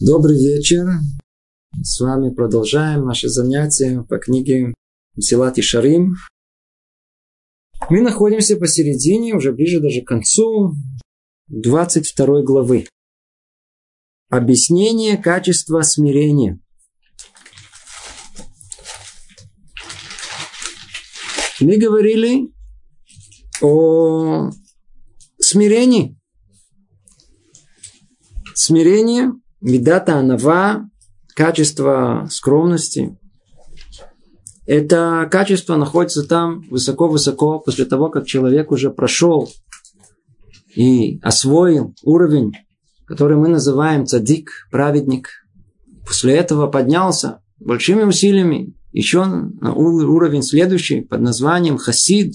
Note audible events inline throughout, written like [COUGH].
Добрый вечер. С вами продолжаем наши занятия по книге Силат и Шарим. Мы находимся посередине, уже ближе даже к концу 22 главы. Объяснение качества смирения. Мы говорили о смирении. Смирение – Медата анава, качество скромности, это качество находится там высоко-высоко после того, как человек уже прошел и освоил уровень, который мы называем цадик, праведник. После этого поднялся большими усилиями еще на уровень следующий под названием хасид.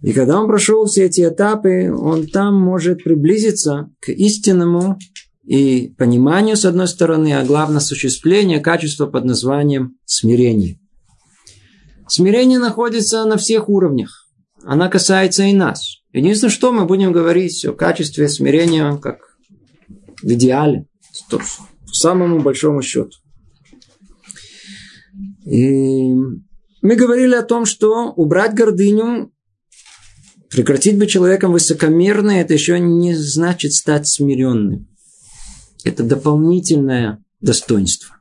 И когда он прошел все эти этапы, он там может приблизиться к истинному и пониманию, с одной стороны, а главное осуществление качества под названием смирение. Смирение находится на всех уровнях. Она касается и нас. Единственное, что мы будем говорить о качестве смирения как в идеале, по самому большому счету. И мы говорили о том, что убрать гордыню, прекратить быть человеком высокомерным, это еще не значит стать смиренным. Это дополнительное достоинство.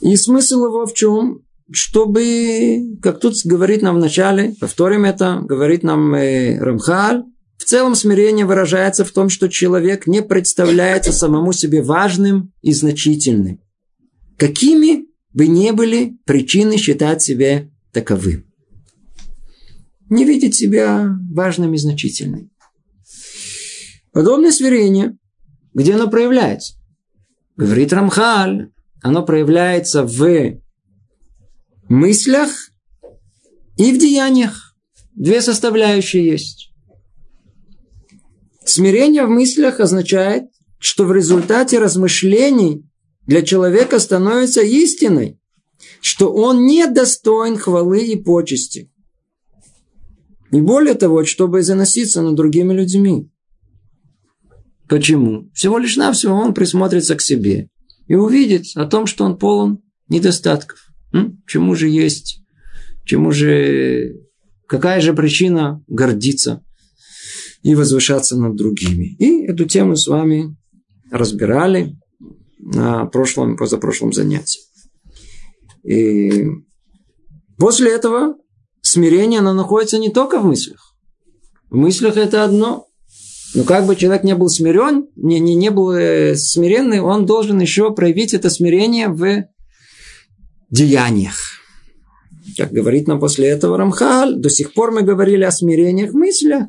И смысл его в чем? Чтобы, как тут говорит нам в начале, повторим это, говорит нам э, Рамхаль, в целом смирение выражается в том, что человек не представляется самому себе важным и значительным. Какими бы ни были причины считать себя таковым. Не видеть себя важным и значительным. Подобное смирение где оно проявляется? Говорит Рамхаль, оно проявляется в мыслях и в деяниях. Две составляющие есть. Смирение в мыслях означает, что в результате размышлений для человека становится истиной, что он не достоин хвалы и почести. И более того, чтобы заноситься над другими людьми. Почему? Всего лишь навсего он присмотрится к себе и увидит о том, что он полон недостатков. М? Чему же есть? Чему же... Какая же причина гордиться и возвышаться над другими? И эту тему с вами разбирали на прошлом, позапрошлом занятии. И после этого смирение, оно находится не только в мыслях. В мыслях это одно, но как бы человек не был смирен, не, не, не был э, смиренный, он должен еще проявить это смирение в деяниях. Как говорит нам после этого Рамхаль, до сих пор мы говорили о смирениях в мыслях,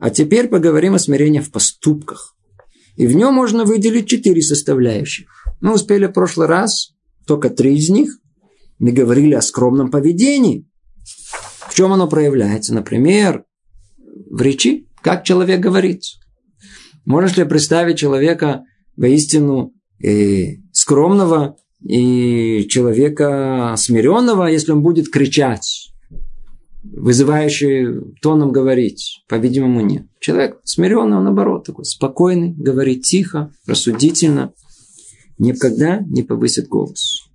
а теперь поговорим о смирениях в поступках. И в нем можно выделить четыре составляющих. Мы успели в прошлый раз только три из них. Мы говорили о скромном поведении. В чем оно проявляется? Например, в речи, как человек говорит. Можешь ли представить человека воистину э, скромного и человека смиренного, если он будет кричать, вызывающий тоном говорить? По-видимому, нет. Человек смиренный, он наоборот, такой спокойный, говорит тихо, рассудительно, никогда не повысит голос.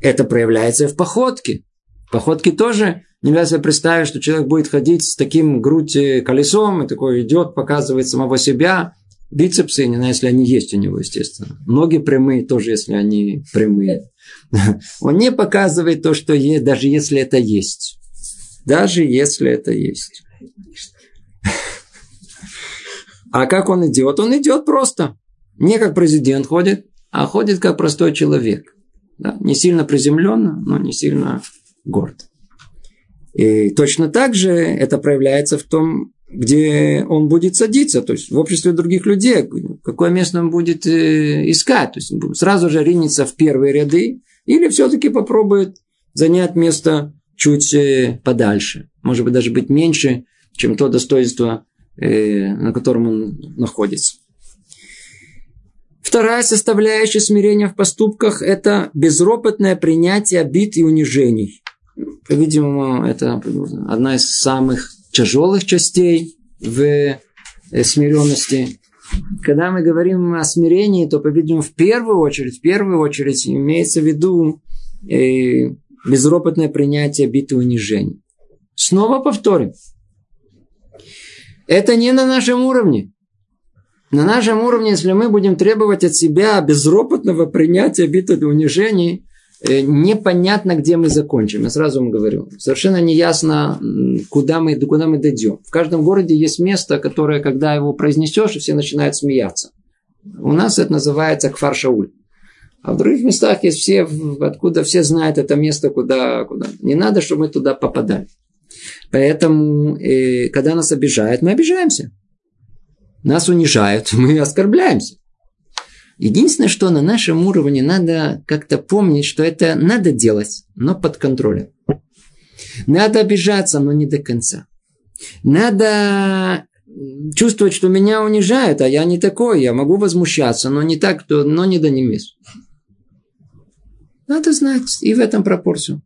Это проявляется в походке. Походки тоже Нельзя себе представить, что человек будет ходить с таким грудь колесом, и такой идет, показывает самого себя. Бицепсы, не знаю, если они есть у него, естественно. Ноги прямые тоже, если они прямые. [LAUGHS] Он не показывает то, что есть, даже если это есть. Даже если это есть. [LAUGHS] А как он идет? Он идет просто. Не как президент ходит, а ходит как простой человек. Да? Не сильно приземленно, но не сильно горд. И точно так же это проявляется в том, где он будет садиться, то есть в обществе других людей, какое место он будет э, искать. То есть сразу же ринется в первые ряды или все-таки попробует занять место чуть э, подальше. Может быть, даже быть меньше, чем то достоинство, э, на котором он находится. Вторая составляющая смирения в поступках – это безропотное принятие обид и унижений. По-видимому, это одна из самых тяжелых частей в э, смиренности. когда мы говорим о смирении, то, по-видимому, в первую очередь, в первую очередь имеется в виду э, безропотное принятие биты унижений. Снова повторим. Это не на нашем уровне. На нашем уровне, если мы будем требовать от себя безропотного принятия битвы унижений, непонятно, где мы закончим. Я сразу вам говорю. Совершенно неясно, куда мы, куда мы дойдем. В каждом городе есть место, которое, когда его произнесешь, все начинают смеяться. У нас это называется Кфар-Шауль. А в других местах есть все, откуда все знают это место, куда, куда. Не надо, чтобы мы туда попадали. Поэтому, э, когда нас обижают, мы обижаемся нас унижают, [LAUGHS] мы оскорбляемся. Единственное, что на нашем уровне надо как-то помнить, что это надо делать, но под контролем. Надо обижаться, но не до конца. Надо чувствовать, что меня унижают, а я не такой, я могу возмущаться, но не так, но не до немес. Надо знать и в этом пропорцию.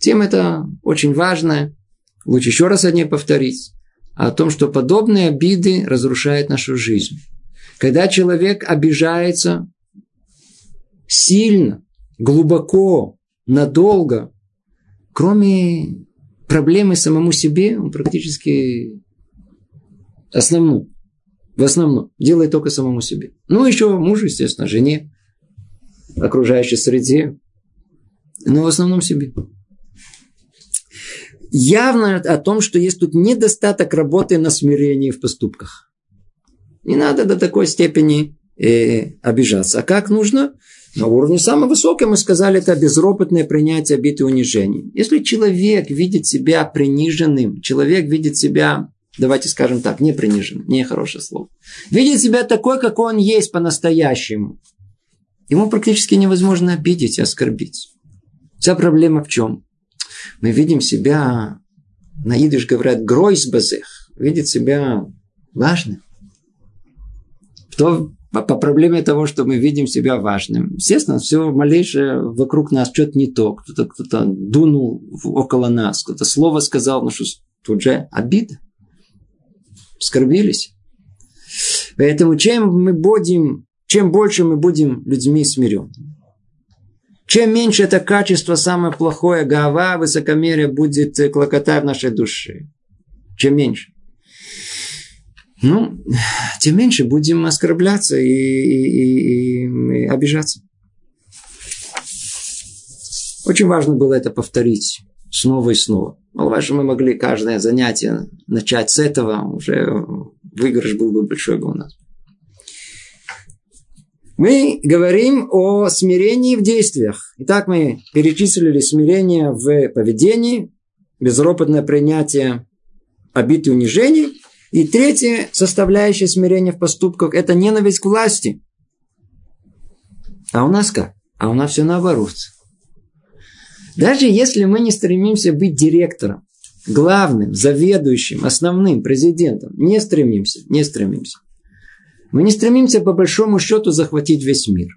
Тема это очень важная. Лучше еще раз о ней повторить о том, что подобные обиды разрушают нашу жизнь. Когда человек обижается сильно, глубоко, надолго, кроме проблемы самому себе, он практически основную, в основном делает только самому себе. Ну, еще мужу, естественно, жене, окружающей среде, но в основном себе явно о том, что есть тут недостаток работы на смирении в поступках. Не надо до такой степени э, обижаться. А как нужно? На уровне самого высокого мы сказали, это безропотное принятие обид и унижений. Если человек видит себя приниженным, человек видит себя, давайте скажем так, не приниженным, не хорошее слово, видит себя такой, как он есть по-настоящему, ему практически невозможно обидеть и оскорбить. Вся проблема в чем? мы видим себя, на идыш говорят, гройсбазех, видит себя важным. То по, проблеме того, что мы видим себя важным. Естественно, все малейшее вокруг нас что-то не то. Кто-то кто дунул около нас, кто-то слово сказал, ну что тут же обида. Скорбились. Поэтому чем мы будем, чем больше мы будем людьми смиренными, чем меньше это качество, самое плохое, гава, высокомерие будет клокотать в нашей душе. Чем меньше. Ну, тем меньше будем оскорбляться и, и, и, и обижаться. Очень важно было это повторить снова и снова. Маловажно мы могли каждое занятие начать с этого, уже выигрыш был бы большой бы у нас. Мы говорим о смирении в действиях. Итак, мы перечислили смирение в поведении, безропотное принятие обид и унижений. И третье составляющее смирения в поступках – это ненависть к власти. А у нас как? А у нас все наоборот. Даже если мы не стремимся быть директором, главным, заведующим, основным президентом, не стремимся, не стремимся. Мы не стремимся по большому счету захватить весь мир.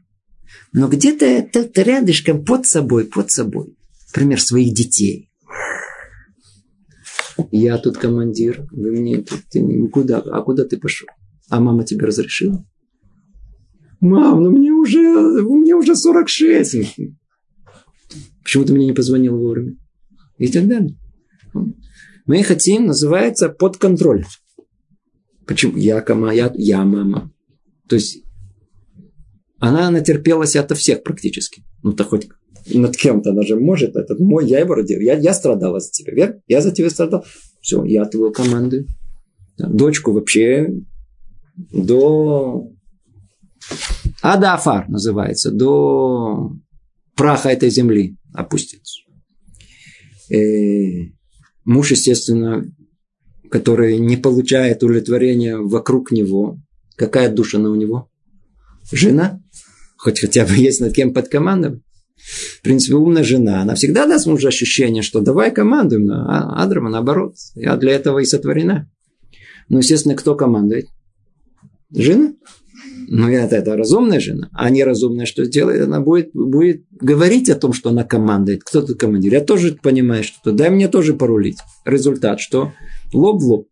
Но где-то это рядышком, под собой, под собой. Например, своих детей. Я тут командир, вы мне тут никуда. А куда ты пошел? А мама тебе разрешила? Мам, ну мне уже, меня уже 46. Почему ты мне не позвонил вовремя? И так далее. Мы хотим, называется, под контроль. Почему? Я, кома, я, я мама. То есть она натерпелась ото всех практически. Ну-то хоть над кем-то она же может. Это мой, я его родил. Я, я страдала за тебя, верно? Я за тебя страдал. Все, я твою команду. Дочку вообще до Адафар называется, до праха этой земли опустится. И муж, естественно, который не получает удовлетворения вокруг него, какая душа у него? Жена. Хоть хотя бы есть над кем подкомандовать. В принципе, умная жена, она всегда даст мужу ощущение, что давай командуем, а Адрама наоборот. Я для этого и сотворена. Ну, естественно, кто командует? Жена. Ну, это, это разумная жена. А неразумная что сделает? Она будет, будет говорить о том, что она командует. Кто тут командир? Я тоже понимаю, что дай мне тоже порулить. Результат что? Лоб в лоб.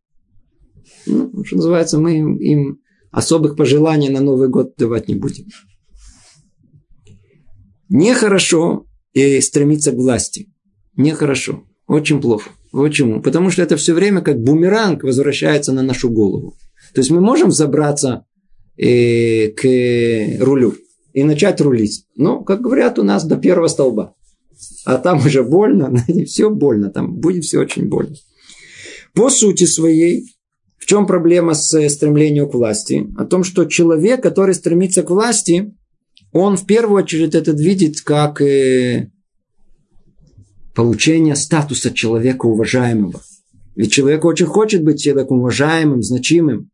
Ну, что называется, мы им особых пожеланий на Новый год давать не будем. Нехорошо и стремиться к власти. Нехорошо. Очень плохо. Почему? Потому что это все время как бумеранг возвращается на нашу голову. То есть мы можем забраться э, к рулю и начать рулить. Но, как говорят у нас, до первого столба. А там уже больно, [LAUGHS] все больно, там будет все очень больно. По сути своей, в чем проблема с стремлением к власти? О том, что человек, который стремится к власти, он в первую очередь это видит как э, получение статуса человека уважаемого. Ведь человек очень хочет быть человеком уважаемым, значимым.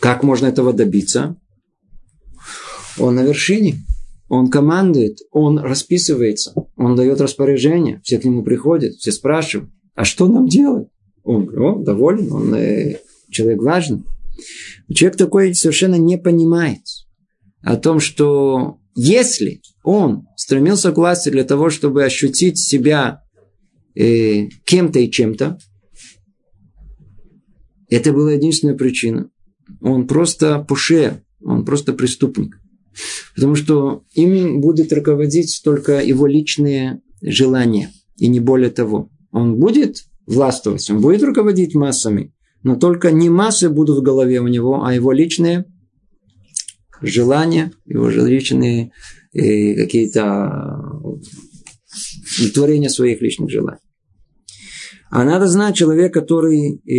Как можно этого добиться? Он на вершине. Он командует, он расписывается, он дает распоряжение, все к нему приходят, все спрашивают, а что нам делать? Он говорит, о, доволен, он э, человек важный. Человек такой совершенно не понимает о том, что если он стремился к власти для того, чтобы ощутить себя э, кем-то и чем-то, это была единственная причина. Он просто пуше, он просто преступник. Потому что им будет руководить только его личные желания, и не более того. Он будет властвовать, он будет руководить массами, но только не массы будут в голове у него, а его личные желания, его же личные э, какие-то творения своих личных желаний. А надо знать человек, который э,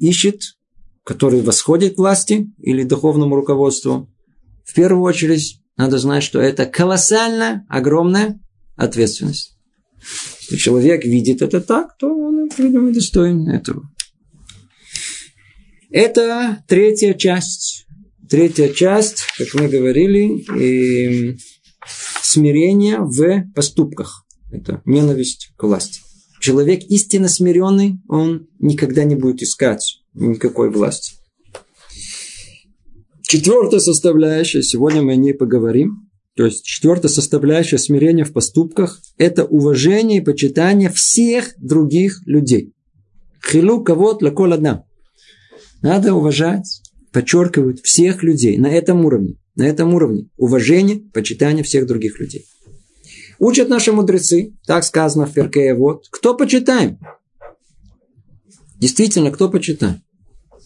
ищет, который восходит к власти или духовному руководству, в первую очередь надо знать, что это колоссальная, огромная ответственность. Если человек видит это так, то он, видимо, достоин этого. Это третья часть. Третья часть, как мы говорили, э, смирение в поступках. Это ненависть к власти. Человек истинно смиренный, он никогда не будет искать никакой власти. Четвертая составляющая, сегодня мы о ней поговорим. То есть четвертая составляющая смирения в поступках – это уважение и почитание всех других людей. Хилу кого-то лакол одна. Надо уважать, подчеркивать всех людей на этом уровне. На этом уровне уважение, почитание всех других людей. Учат наши мудрецы, так сказано в Перкее, вот, кто почитаем? Действительно, кто почитаем?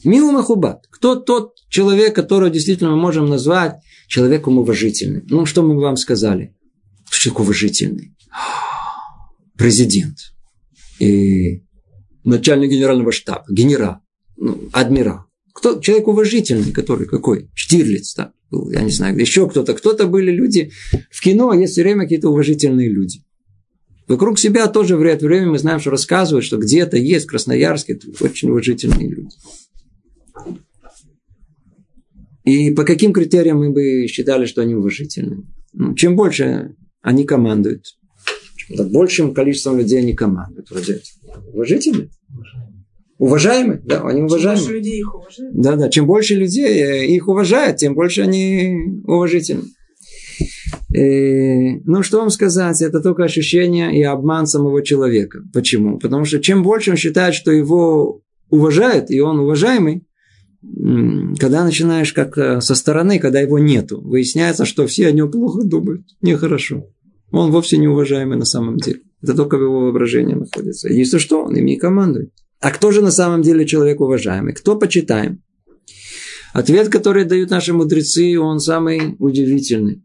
Милу Махубат. Кто тот человек, которого действительно мы можем назвать человеком уважительным? Ну, что мы вам сказали? Человек уважительный. Президент. И начальник генерального штаба. Генерал. Ну, адмирал. Кто человек уважительный, который какой? Штирлиц, да? Я не знаю, еще кто-то. Кто-то были люди в кино, есть все время какие-то уважительные люди. Вокруг себя тоже в это время мы знаем, что рассказывают, что где-то есть в Красноярске очень уважительные люди. И по каким критериям мы бы считали, что они уважительны? Ну, чем больше они командуют, чем большим количеством людей они командуют. Вроде уважительны? Уважаемы, да, они уважаемы. Чем больше людей их уважают. Да, да, чем больше людей э, их уважают, тем больше они уважительны. И, э, ну, что вам сказать, это только ощущение и обман самого человека. Почему? Потому что чем больше он считает, что его уважают, и он уважаемый, когда начинаешь как-то со стороны, когда его нету, выясняется, что все о нем плохо думают, нехорошо. Он вовсе не уважаемый на самом деле. Это только в его воображении находится. Если что, он ими и командует. А кто же на самом деле человек уважаемый? Кто почитаем? Ответ, который дают наши мудрецы, он самый удивительный.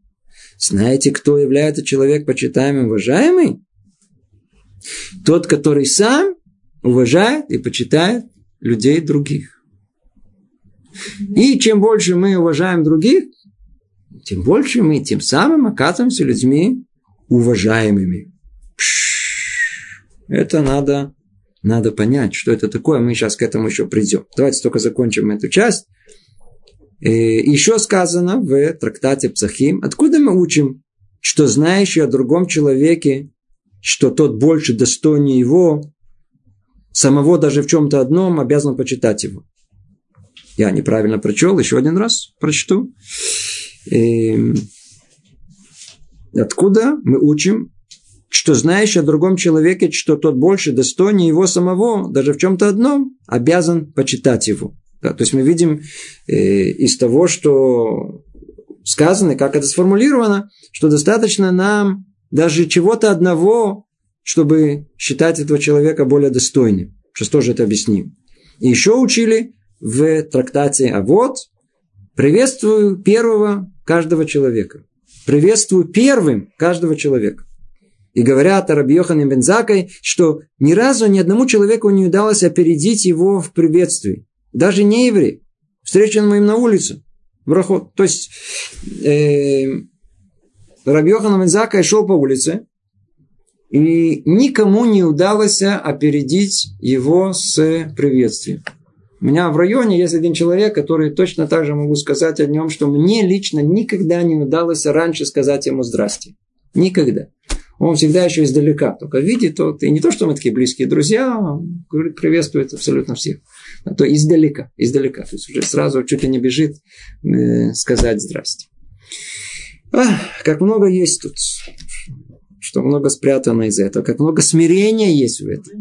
Знаете, кто является человек почитаемым, уважаемый? Тот, который сам уважает и почитает людей других. И чем больше мы уважаем других, тем больше мы тем самым оказываемся людьми уважаемыми. Это надо, надо понять, что это такое. Мы сейчас к этому еще придем. Давайте только закончим эту часть. И э, еще сказано в трактате Псахим, откуда мы учим, что знающий о другом человеке, что тот больше достойнее его, самого даже в чем-то одном обязан почитать его. Я неправильно прочел, еще один раз прочту. И эм, откуда мы учим, что знаешь о другом человеке, что тот больше достойнее его самого, даже в чем-то одном, обязан почитать его. Да, то есть мы видим э, из того, что сказано, как это сформулировано, что достаточно нам даже чего-то одного, чтобы считать этого человека более достойным. Сейчас тоже это объясним. И еще учили в трактате «А вот приветствую первого каждого человека. Приветствую первым каждого человека. И говорят о Рабьехане Бензакой, что ни разу ни одному человеку не удалось опередить его в приветствии. Даже не еврей, встреченному им на улице. Брахот. То есть, э, Рабьехан Бензакой шел по улице, и никому не удалось опередить его с приветствием. У меня в районе есть один человек, который точно так же могу сказать о нем, что мне лично никогда не удалось раньше сказать ему «здрасте». Никогда. Он всегда еще издалека только видит, вот, и не то, что мы такие близкие друзья, он говорит, приветствует абсолютно всех. А то издалека, издалека. То есть уже сразу чуть ли не бежит э, сказать здрасте. А, как много есть тут, что много спрятано из этого, как много смирения есть в этом.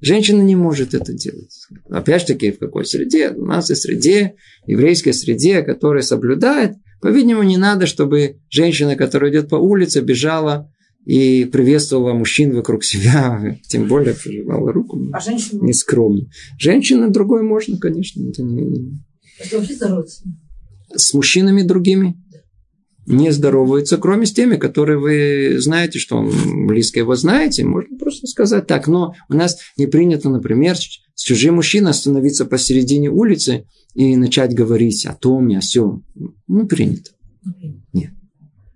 Женщина не может это делать. Опять же таки, в какой среде? У нас и среде, еврейской среде, которая соблюдает. По-видимому, не надо, чтобы женщина, которая идет по улице, бежала и приветствовала мужчин вокруг себя, [LAUGHS] тем более пожимала руку. А женщина? Не скромно. Женщина другой можно, конечно. Это, не... это вообще здороваться? С мужчинами другими не здороваются, кроме с теми, которые вы знаете, что он близко его знаете, можно просто сказать так. Но у нас не принято, например, с чужим мужчиной остановиться посередине улицы и начать говорить о том и о сем. Не принято. Нет.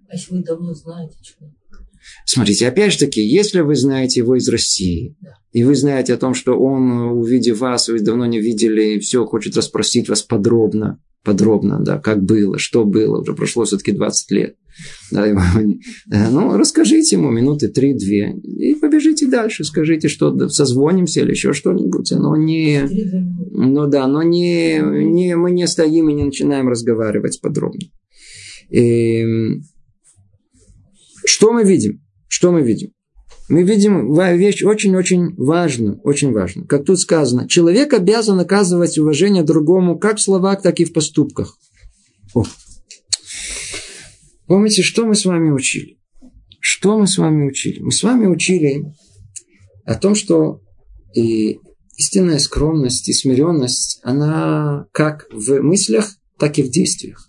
А если вы давно знаете человека? Смотрите, опять же таки, если вы знаете его из России, и вы знаете о том, что он, увидев вас, вы давно не видели, и все, хочет расспросить вас подробно, подробно, да, как было, что было, уже прошло все-таки 20 лет. Да, ну, расскажите ему минуты три-две и побежите дальше, скажите, что созвонимся или еще что-нибудь, но не, ну да, но не, не, мы не стоим и не начинаем разговаривать подробно. И, эм, что мы видим? Что мы видим? Мы видим вещь очень-очень важную, очень важную. Как тут сказано, человек обязан оказывать уважение другому как в словах, так и в поступках. О. Помните, что мы с вами учили? Что мы с вами учили? Мы с вами учили о том, что и истинная скромность и смиренность, она как в мыслях, так и в действиях.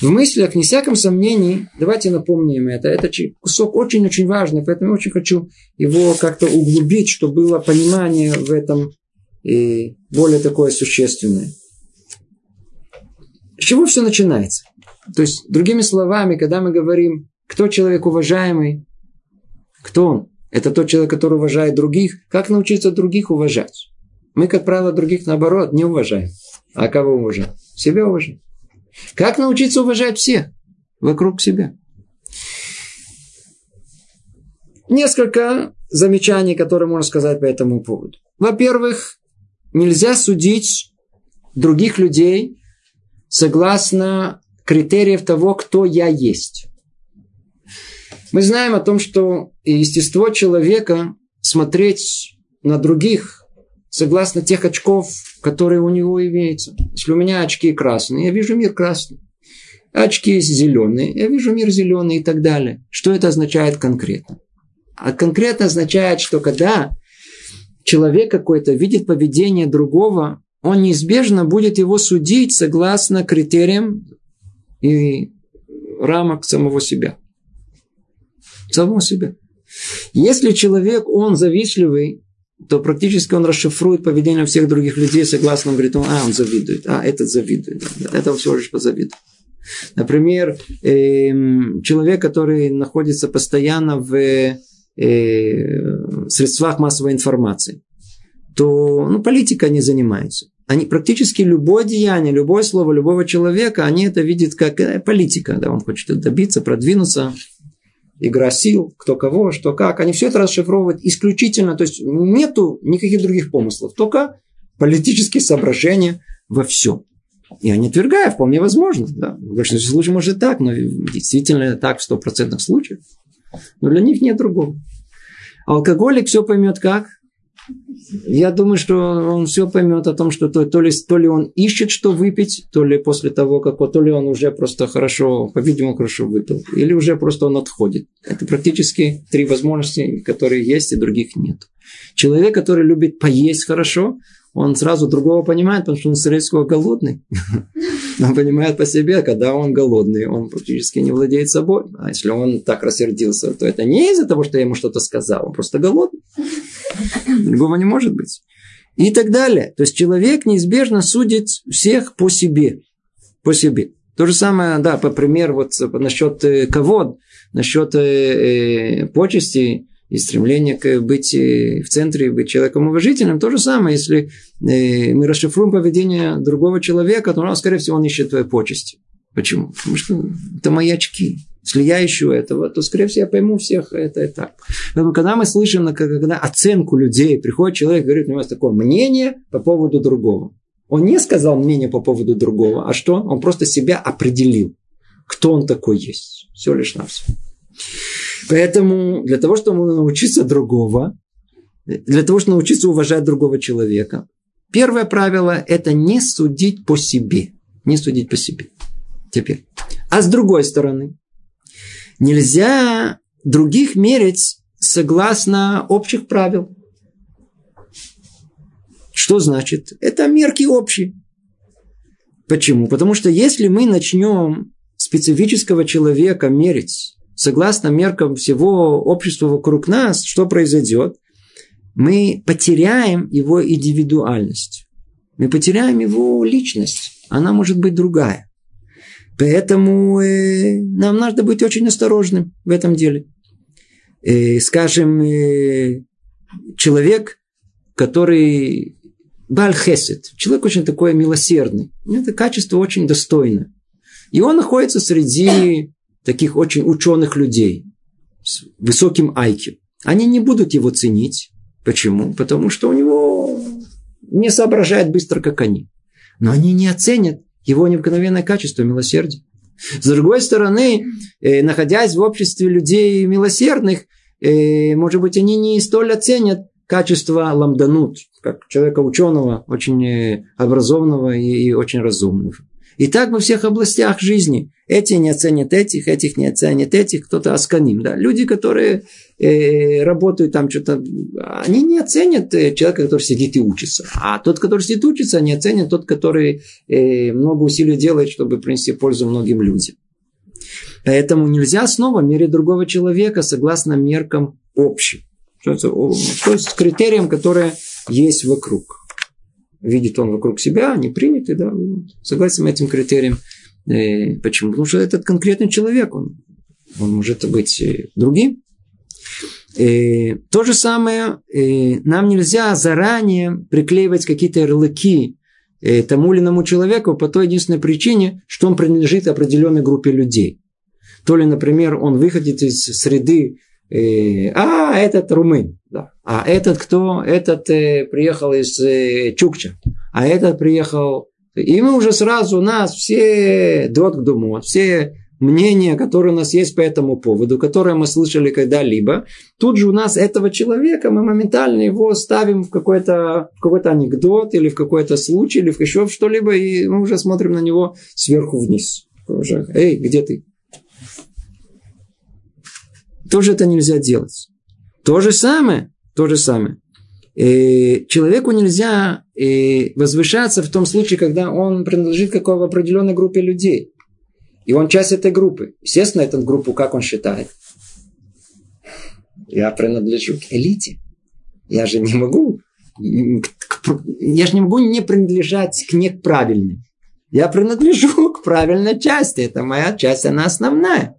В мыслях, не всяком сомнении, давайте напомним это, это кусок очень-очень важный, поэтому я очень хочу его как-то углубить, чтобы было понимание в этом и более такое существенное. С чего все начинается? То есть, другими словами, когда мы говорим, кто человек уважаемый, кто он? Это тот человек, который уважает других. Как научиться других уважать? Мы, как правило, других, наоборот, не уважаем. А кого уважаем? Себя уважаем. Как научиться уважать всех вокруг себя? Несколько замечаний, которые можно сказать по этому поводу. Во-первых, нельзя судить других людей согласно критериев того, кто я есть. Мы знаем о том, что естество человека смотреть на других согласно тех очков, которые у него имеются. Если у меня очки красные, я вижу мир красный. Очки зеленые, я вижу мир зеленый и так далее. Что это означает конкретно? А конкретно означает, что когда человек какой-то видит поведение другого, он неизбежно будет его судить согласно критериям и рамок самого себя. Самого себя. Если человек, он завистливый, то практически он расшифрует поведение всех других людей, согласно он говорит, а, он завидует, а, этот завидует, это всего лишь позавидует. Например, э, человек, который находится постоянно в э, средствах массовой информации, то ну, политика не занимается. Они практически любое деяние, любое слово любого человека, они это видят как э, политика. Да, он хочет добиться, продвинуться, игра сил, кто кого, что как. Они все это расшифровывают исключительно, то есть нету никаких других помыслов, только политические соображения во всем. Я не отвергаю, вполне возможно. Да. В большинстве случаев может так, но действительно так в стопроцентных случаях. Но для них нет другого. Алкоголик все поймет как? Я думаю, что он все поймет о том, что то, то, ли, то ли он ищет, что выпить, то ли после того, как то ли он уже просто хорошо, по-видимому, хорошо выпил, или уже просто он отходит. Это практически три возможности, которые есть, и других нет. Человек, который любит поесть хорошо, он сразу другого понимает, потому что он, всего, голодный. [LAUGHS] Он понимает по себе, когда он голодный, он практически не владеет собой. А если он так рассердился, то это не из-за того, что я ему что-то сказал, он просто голодный. Другого не может быть. И так далее. То есть человек неизбежно судит всех по себе. По себе. То же самое, да, по примеру, вот насчет э, кого, насчет э, э, почести и стремление к быть в центре, быть человеком уважительным. То же самое, если мы расшифруем поведение другого человека, то, скорее всего, он ищет твои почести. Почему? Потому что это мои очки. Если я ищу этого, то, скорее всего, я пойму всех это и так. Поэтому, когда мы слышим, когда оценку людей, приходит человек, говорит, у него есть такое мнение по поводу другого. Он не сказал мнение по поводу другого, а что? Он просто себя определил, кто он такой есть. Все лишь на все. Поэтому для того, чтобы научиться другого, для того, чтобы научиться уважать другого человека, первое правило – это не судить по себе. Не судить по себе. Теперь. А с другой стороны, нельзя других мерить согласно общих правил. Что значит? Это мерки общие. Почему? Потому что если мы начнем специфического человека мерить согласно меркам всего общества вокруг нас, что произойдет? Мы потеряем его индивидуальность. Мы потеряем его личность. Она может быть другая. Поэтому э, нам надо быть очень осторожным в этом деле. Э, скажем, э, человек, который Бальхесет, человек очень такой милосердный. Это качество очень достойно. И он находится среди таких очень ученых людей с высоким IQ. Они не будут его ценить. Почему? Потому что у него не соображает быстро, как они. Но они не оценят его необыкновенное качество милосердия. С другой стороны, э, находясь в обществе людей милосердных, э, может быть, они не столь оценят качество ламданут, как человека ученого, очень э, образованного и, очень разумного. И так во всех областях жизни. Эти не оценят этих, этих не оценят этих, кто-то асканим. Да? Люди, которые работают там что-то, они не оценят э, человека, который сидит и учится. А тот, который сидит и учится, не оценит тот, который э, много усилий делает, чтобы принести пользу многим людям. Поэтому нельзя снова мерить другого человека согласно меркам общим. То есть критериям, которые есть вокруг видит он вокруг себя, они приняты, да, согласно этим критериям. Почему? Потому что этот конкретный человек, он, он может быть э, другим. И то же самое, и нам нельзя заранее приклеивать какие-то ярлыки э, тому или иному человеку по той единственной причине, что он принадлежит определенной группе людей. То ли, например, он выходит из среды э, а, этот румын, да. А этот кто? Этот э, приехал из э, Чукча. А этот приехал... И мы уже сразу, нас все дот к дому, все мнения, которые у нас есть по этому поводу, которые мы слышали когда-либо, тут же у нас этого человека, мы моментально его ставим в какой-то, в какой-то анекдот или в какой-то случай, или в еще что-либо, и мы уже смотрим на него сверху вниз. Уже, Эй, где ты? тоже это нельзя делать. То же самое, то же самое. И э, человеку нельзя э, возвышаться в том случае, когда он принадлежит к какой определенной группе людей. И он часть этой группы. Естественно, эту группу как он считает? Я принадлежу к элите. Я же не могу я же не могу не принадлежать к неправильным. Я принадлежу к правильной части. Это моя часть, она основная.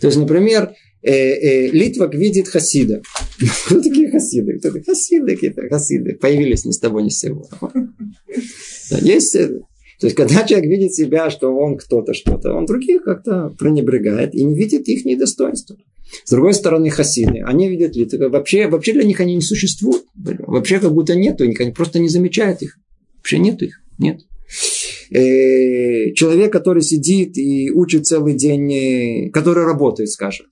То есть, например, э, э, Литвак видит хасида. [LAUGHS] Кто такие хасиды? Кто такие хасиды какие-то? Хасиды. Появились ни с того ни с сего. Есть э, то есть, когда человек видит себя, что он кто-то, что-то, он других как-то пренебрегает и не видит их недостоинства. С другой стороны, хасиды, они видят ли, вообще, вообще для них они не существуют. Вообще как будто нету, они просто не замечают их. Вообще нету их, нет. Э, человек, который сидит и учит целый день, который работает, скажем,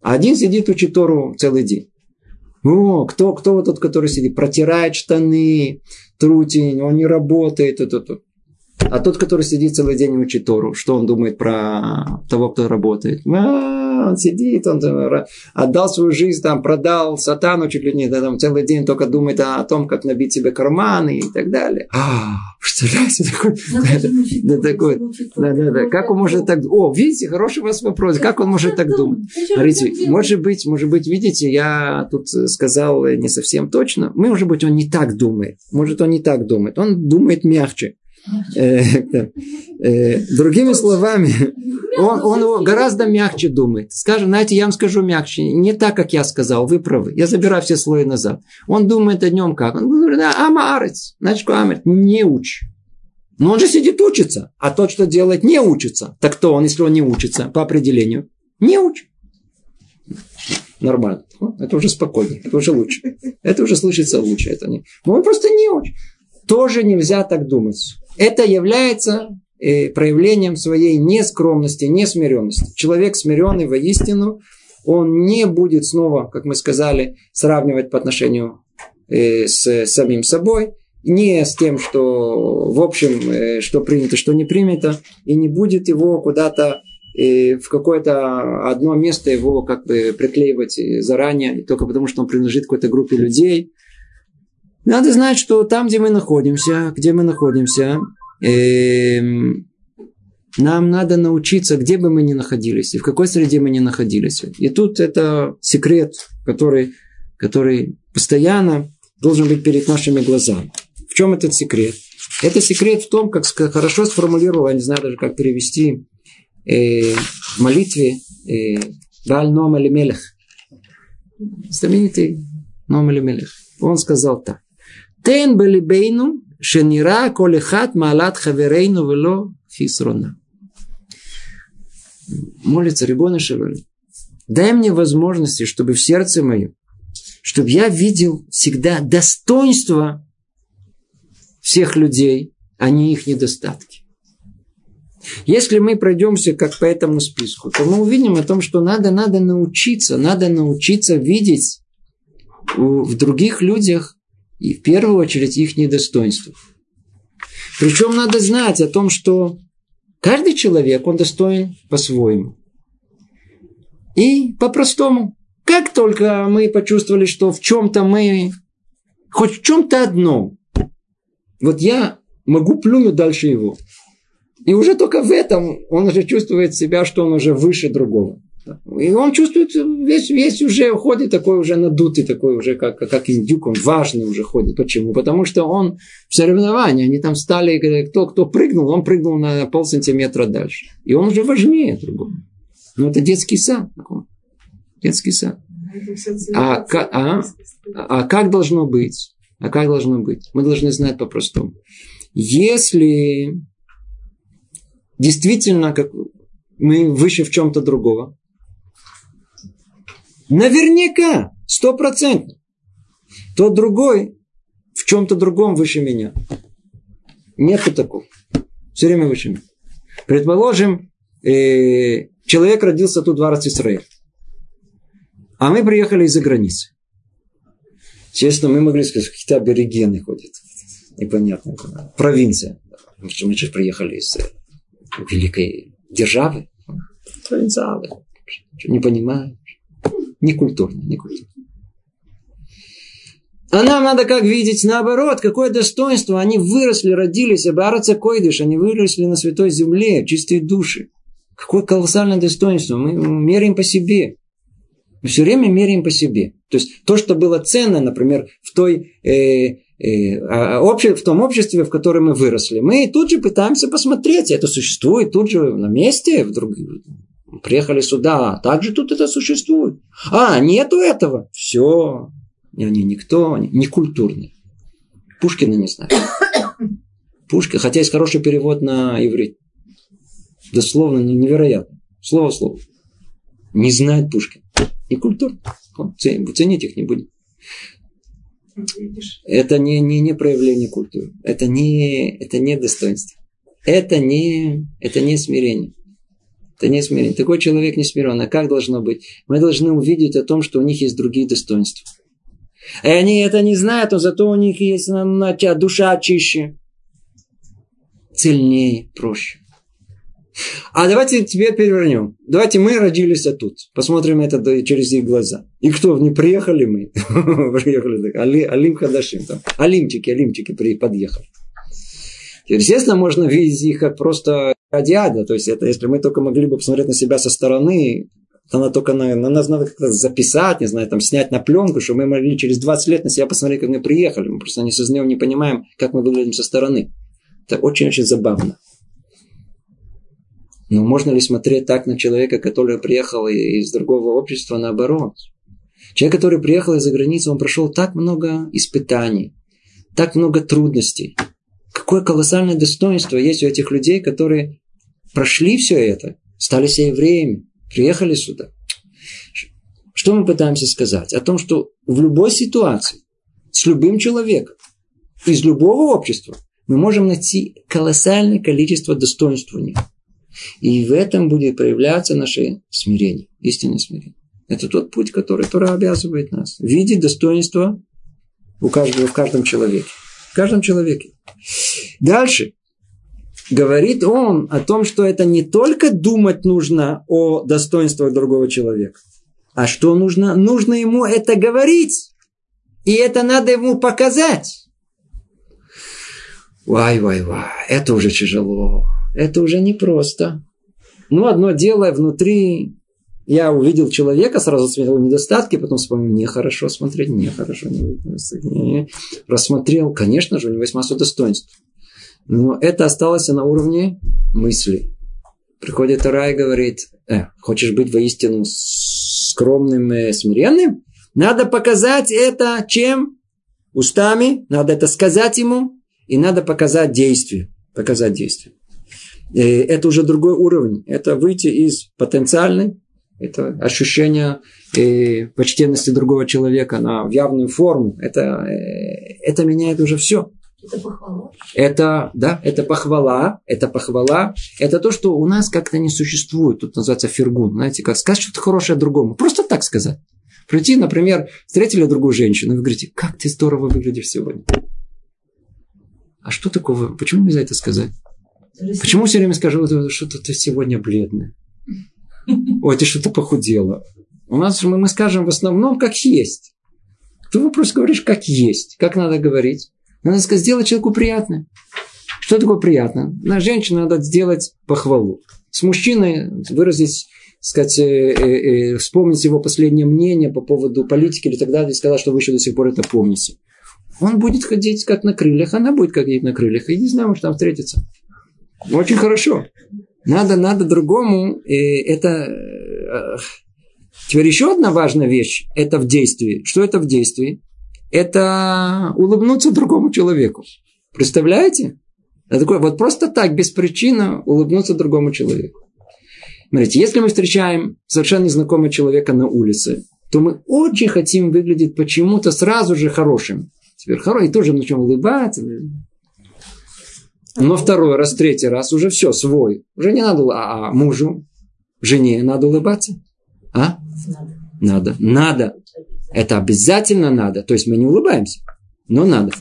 а один сидит учит Тору целый день. О, кто, кто вот тот, который сидит, протирает штаны, трутень, он не работает, это, это. А тот, который сидит целый день и учит Тору, что он думает про того, кто работает? А, он сидит, он отдал свою жизнь, там, продал сатану чуть ли не, да, там, целый день только думает о, о том, как набить себе карманы и так далее. А, представляете, такой, да, такой, да, да, да, как он может так, о, видите, хороший у вас вопрос, как он может так думать? Смотрите, может быть, может быть, видите, я тут сказал не совсем точно, может быть, он не так думает, может, он не так думает, он думает мягче. Э, э, другими словами, он, он гораздо мягче думает. Скажем, знаете, я вам скажу мягче. Не так, как я сказал, вы правы. Я забираю все слои назад. Он думает о нем как? Он говорит, амарец. Значит, амарец. Не учь. Но он же сидит учится. А тот, что делает, не учится. Так кто он, если он не учится по определению? Не учит. Нормально. Это уже спокойнее. Это уже лучше. Это уже случится лучше. Это не... Но он просто не учит. Тоже нельзя так думать. Это является э, проявлением своей нескромности, несмиренности. Человек смиренный воистину, он не будет снова, как мы сказали, сравнивать по отношению э, с самим собой, не с тем, что в общем, э, что принято, что не принято, и не будет его куда-то в какое-то одно место его как бы приклеивать заранее, только потому что он принадлежит какой-то группе людей, надо знать, что там, где мы находимся, где мы находимся, э, нам надо научиться, где бы мы ни находились, и в какой среде мы ни находились. И тут это секрет, который, который постоянно должен быть перед нашими глазами. В чем этот секрет? Это секрет в том, как хорошо сформулировал, я не знаю даже, как перевести, э, в молитве э, Баль Ном Мелех. Знаменитый Ном Мелех. Он сказал так. Тен белибейну, шенира колехат малат хаверейну вело хисрона. Молится Рибона Шалоли. Дай мне возможности, чтобы в сердце моем, чтобы я видел всегда достоинство всех людей, а не их недостатки. Если мы пройдемся как по этому списку, то мы увидим о том, что надо, надо научиться, надо научиться видеть в других людях и в первую очередь их недостоинствов. Причем надо знать о том, что каждый человек, он достоин по-своему. И по-простому. Как только мы почувствовали, что в чем-то мы, хоть в чем-то одном, вот я могу плюнуть дальше его. И уже только в этом он уже чувствует себя, что он уже выше другого. И он чувствует, весь, весь уже ходит такой уже надутый, такой уже как, как индюк, он важный уже ходит. Почему? Потому что он в соревновании, они там стали, кто, кто прыгнул, он прыгнул на пол сантиметра дальше. И он уже важнее другого. Ну, это детский сад. Детский сад. А, а, а как должно быть? А как должно быть? Мы должны знать по-простому. Если действительно как мы выше в чем-то другого, Наверняка, стопроцентно. Тот другой в чем-то другом выше меня. Нету такого. Все время выше меня. Предположим, э, человек родился тут в Исраиль. А мы приехали из-за границы. Честно, мы могли сказать, какие-то аборигены ходят. Непонятно. Провинция. Потому что мы же приехали из э, великой державы. Провинциалы. Не понимают. Некультурно, некультурно. А нам надо как видеть наоборот, какое достоинство. Они выросли, родились, Абараца Койдыш, они выросли на святой земле, чистые души. Какое колоссальное достоинство. Мы меряем по себе. Мы все время меряем по себе. То есть то, что было ценно, например, в, той, э, э, обще, в том обществе, в котором мы выросли, мы тут же пытаемся посмотреть, это существует тут же на месте, в других, Приехали сюда, а также тут это существует. А, нету этого. Все. Они никто, не культурные. Пушкина не знаю. Пушкин, хотя есть хороший перевод на иврит. Дословно невероятно. Слово слово. Не знает Пушкин. Не культур. Ценить их не будет. Это не, не, не проявление культуры. Это не, это не достоинство. Это не, это не смирение. Это не смирение. Такой человек не смирен. А как должно быть? Мы должны увидеть о том, что у них есть другие достоинства. И они это не знают, но зато у них есть на, на, душа чище, цельнее, проще. А давайте теперь перевернем. Давайте мы родились тут. Посмотрим это через их глаза. И кто? Не приехали мы? [LAUGHS] Приехали. Али, Алим Хадашим. Там. Алимчики, Алимчики подъехали. Естественно, можно видеть их как просто радиада. То есть, это если мы только могли бы посмотреть на себя со стороны, то она только на, на нас надо как-то записать, не знаю, там, снять на пленку, чтобы мы могли через 20 лет на себя посмотреть, как мы приехали. Мы просто не сознаем, не понимаем, как мы выглядим со стороны. Это очень-очень забавно. Но можно ли смотреть так на человека, который приехал из другого общества, наоборот? Человек, который приехал из-за границы, он прошел так много испытаний, так много трудностей. Какое колоссальное достоинство есть у этих людей, которые прошли все это, стали все евреями, приехали сюда. Что мы пытаемся сказать? О том, что в любой ситуации, с любым человеком, из любого общества, мы можем найти колоссальное количество достоинств у них. И в этом будет проявляться наше смирение, истинное смирение. Это тот путь, который Тора обязывает нас. Видеть достоинство у каждого, в каждом человеке. В каждом человеке. Дальше. Говорит он о том, что это не только думать нужно о достоинствах другого человека. А что нужно? Нужно ему это говорить. И это надо ему показать. Вай, вай, вай. Это уже тяжело это уже непросто. Ну, одно дело внутри я увидел человека, сразу смотрел недостатки, потом вспомнил, нехорошо смотреть, нехорошо. Не, не, рассмотрел, конечно же, у него есть масса достоинств. Но это осталось на уровне мысли. Приходит Ара и говорит, э, хочешь быть воистину скромным и смиренным? Надо показать это чем? Устами. Надо это сказать ему. И надо показать действие. Показать действие. Э, это уже другой уровень. Это выйти из потенциальной, это ощущение э, почтенности другого человека на явную форму. Это, э, это меняет уже все. Это похвала. Это, да, это похвала, это похвала. Это то, что у нас как-то не существует. Тут называется фергун. Знаете, как сказать что-то хорошее другому. Просто так сказать. Прийти, например, встретили другую женщину, и вы говорите, как ты здорово выглядишь сегодня. А что такого? Почему нельзя это сказать? Почему все время скажу, что-то ты сегодня бледная? Ой, ты что-то похудела. У нас мы, мы скажем в основном, как есть. Ты вопрос говоришь, как есть. Как надо говорить? Надо сказать, сделать человеку приятно. Что такое приятно? На женщину надо сделать похвалу. С мужчиной выразить, сказать, э, э, э, вспомнить его последнее мнение по поводу политики или так далее, и сказать, что вы еще до сих пор это помните. Он будет ходить как на крыльях, она будет ходить на крыльях. И не знаю, может там встретиться. Очень хорошо. Надо, надо другому. И это... Э, теперь еще одна важная вещь. Это в действии. Что это в действии? Это улыбнуться другому человеку. Представляете? Это такое, вот просто так, без причины, улыбнуться другому человеку. Смотрите, если мы встречаем совершенно незнакомого человека на улице, то мы очень хотим выглядеть почему-то сразу же хорошим. Теперь хороший, и тоже начнем улыбаться. Но второй раз, третий раз уже все, свой. Уже не надо, а, а мужу, жене надо улыбаться. А? Надо. Надо. Это обязательно надо. То есть мы не улыбаемся, но надо.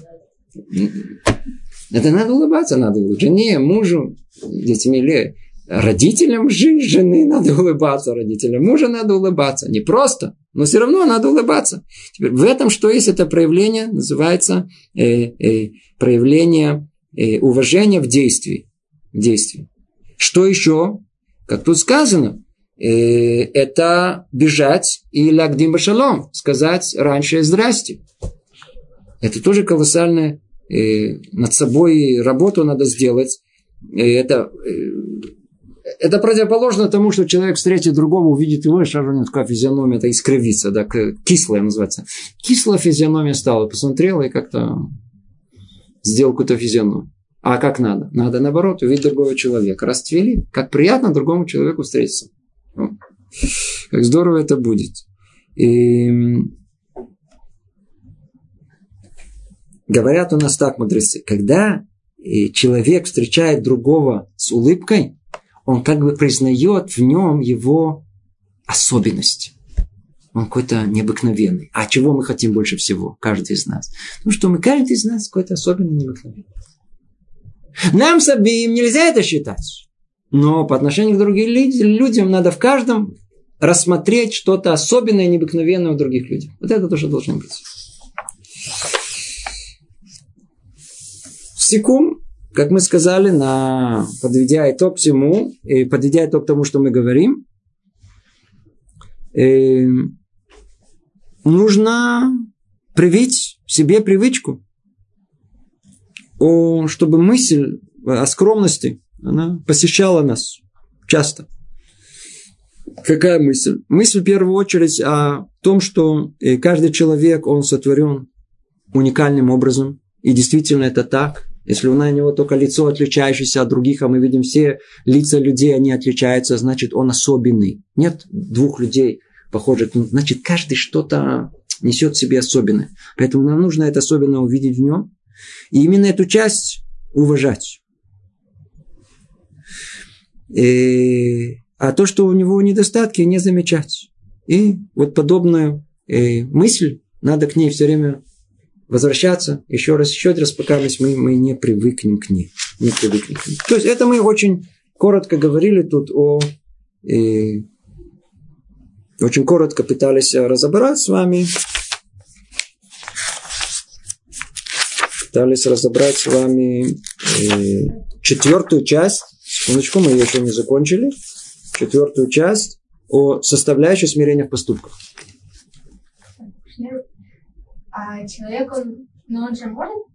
Это надо улыбаться, надо жене, мужу, детям или родителям жены надо улыбаться, родителям мужа надо улыбаться. Не просто, но все равно надо улыбаться. Теперь в этом что есть? Это проявление, называется э, э, проявление э, уважение в действии. В действии. Что еще? Как тут сказано, э, это бежать и лагдим башалом, сказать раньше здрасте. Это тоже колоссальная э, над собой работу надо сделать. Э, это, э, это противоположно тому, что человек встретит другого, увидит его, и сразу у такая физиономия, это искривится, да, кислая называется. Кислая физиономия стала, посмотрела и как-то сделал какую-то физиономию. А как надо? Надо наоборот увидеть другого человека. Расцвели. Как приятно другому человеку встретиться. Как здорово это будет. И говорят у нас так, мудрецы, когда э, человек встречает другого с улыбкой, он как бы признает в нем его особенность. он какой-то необыкновенный. А чего мы хотим больше всего, каждый из нас? Ну что мы, каждый из нас какой-то особенный необыкновенный. Нам с обеим нельзя это считать. Но по отношению к другим людям надо в каждом рассмотреть что-то особенное, необыкновенное у других людей. Вот это тоже должно быть. Секунд, как мы сказали, на, подведя итог всему, и подведя итог тому, что мы говорим, э, нужно привить себе привычку, чтобы мысль о скромности, она посещала нас часто. Какая мысль? Мысль в первую очередь о том, что э, каждый человек, он сотворен уникальным образом. И действительно это так. Если у него только лицо отличающееся от других, а мы видим все лица людей, они отличаются, значит, он особенный. Нет двух людей похожих. Значит, каждый что-то несет в себе особенное. Поэтому нам нужно это особенно увидеть в нем. И именно эту часть уважать. И, а то, что у него недостатки, не замечать. И вот подобную э, мысль, надо к ней все время возвращаться еще раз, еще раз, пока мы, мы не привыкнем к ней. Не привыкнем к ней. То есть это мы очень коротко говорили тут о... Э, очень коротко пытались разобрать с вами. Пытались разобрать с вами э, четвертую часть. Секундочку, мы еще не закончили. Четвертую часть о составляющей смирения в поступках. А человек, он, ну, он же может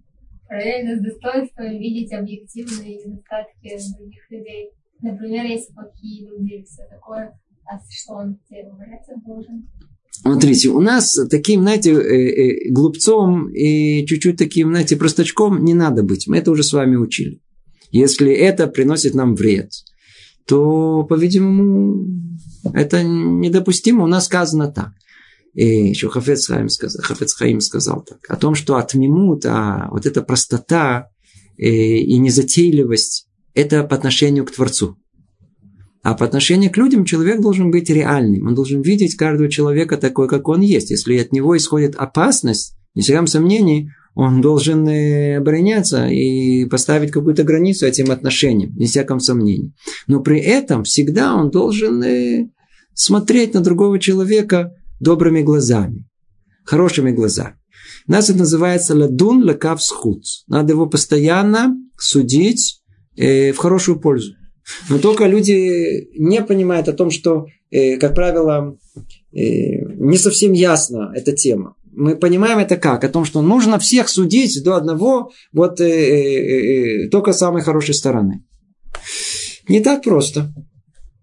параллельно с достоинством видеть объективные недостатки других людей. Например, есть плохие люди и все такое. А что он уважать должен? Смотрите, у нас таким, знаете, э, э, глупцом и чуть-чуть таким, знаете, простачком не надо быть. Мы это уже с вами учили. Если это приносит нам вред, то, по-видимому, это недопустимо. У нас сказано так. И еще Хафец Хаим сказал, Хафец Хаим сказал так, о том, что отмимут, а вот эта простота и, э, и незатейливость, это по отношению к Творцу. А по отношению к людям человек должен быть реальным. Он должен видеть каждого человека такой, как он есть. Если от него исходит опасность, не всяком сомнении, он должен э, обороняться и поставить какую-то границу этим отношениям, не всяком сомнении. Но при этом всегда он должен э, смотреть на другого человека добрыми глазами, хорошими глазами. У нас это называется ладун лакав схуд. Надо его постоянно судить э, в хорошую пользу. Но только люди не понимают о том, что, как правило, не совсем ясна эта тема. Мы понимаем это как? О том, что нужно всех судить до одного, вот э, э, э, только самой хорошей стороны. Не так просто.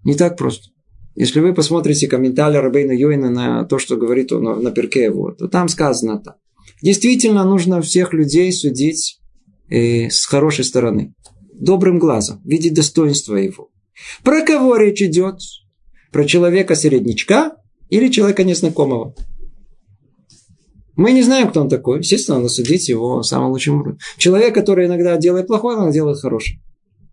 Не так просто. Если вы посмотрите комментарий Рабейна Йоина на то, что говорит он на перке его, то там сказано так. Действительно, нужно всех людей судить э, с хорошей стороны. Добрым глазом, видеть достоинство его. Про кого речь идет? Про человека-середнячка или человека незнакомого? Мы не знаем, кто он такой. Естественно, надо судить его самым лучшим образом. Человек, который иногда делает плохое, он делает хорошее.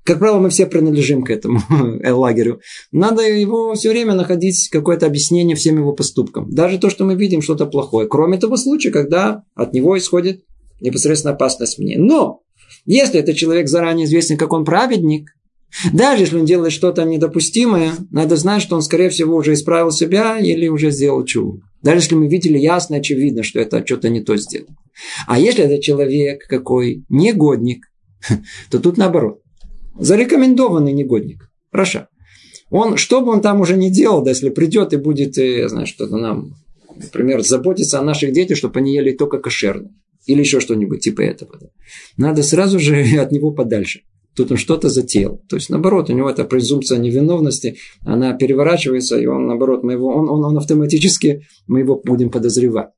Как правило, мы все принадлежим к этому [LAUGHS] лагерю. Надо его все время находить какое-то объяснение всем его поступкам. Даже то, что мы видим что-то плохое. Кроме того случая, когда от него исходит непосредственно опасность мне. Но, если это человек заранее известен, как он праведник, даже если он делает что-то недопустимое, надо знать, что он, скорее всего, уже исправил себя или уже сделал чего. Даже если мы видели ясно, очевидно, что это что-то не то сделал. А если это человек какой негодник, [LAUGHS] то тут наоборот. Зарекомендованный негодник. Раша. Он, что бы он там уже не делал, да, если придет и будет, э, я знаю, что-то нам, например, заботиться о наших детях, чтобы они ели только кошерно. Или еще что-нибудь типа этого. Да. Надо сразу же [LAUGHS] от него подальше. Тут он что-то затеял. То есть, наоборот, у него эта презумпция невиновности, она переворачивается, и он, наоборот, мы его, он, он, он автоматически, мы его будем подозревать.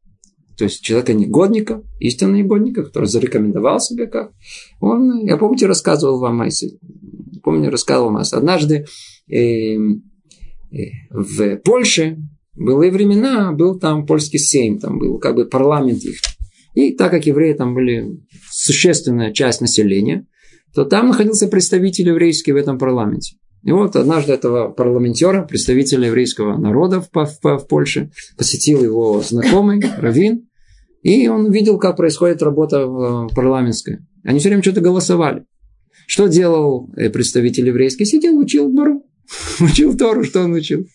То есть человека негодника, истинного негодника, который зарекомендовал себя как. Он, я помните, рассказывал вам, если помню, рассказывал вам, однажды э, э, в Польше были времена, был там польский сейм, там был как бы парламент их. И так как евреи там были существенная часть населения, то там находился представитель еврейский в этом парламенте. И вот однажды этого парламентера, представителя еврейского народа в, в, в Польше, посетил его знакомый, Равин, и он видел, как происходит работа э, парламентская. Они все время что-то голосовали. Что делал э, представитель еврейский? Сидел, учил Бару. [LAUGHS] Учил Тору, что он учил.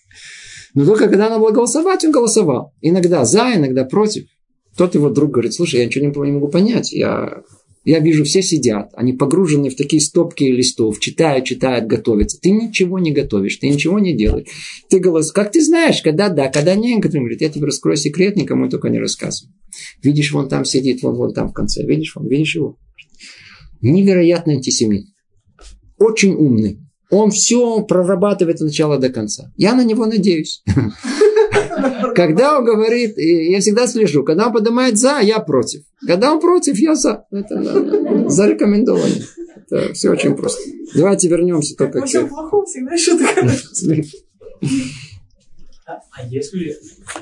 Но только когда надо было голосовать, он голосовал. Иногда за, иногда против. Тот его друг говорит, слушай, я ничего не могу понять. Я я вижу, все сидят, они погружены в такие стопки листов, читают, читают, готовятся. Ты ничего не готовишь, ты ничего не делаешь. Ты голос, как ты знаешь, когда да, когда нет. Некоторым говорит, я тебе раскрою секрет, никому только не рассказывай. Видишь, вон там сидит, вон, вон там в конце. Видишь, вон, видишь его? Невероятный антисемит. Очень умный. Он все прорабатывает от начала до конца. Я на него надеюсь. [LAUGHS] Когда он говорит, я всегда слежу, когда он поднимает за, я против. Когда он против, я за. Это зарекомендовано. Это все очень просто. Давайте вернемся только к... плохом всегда что-то А если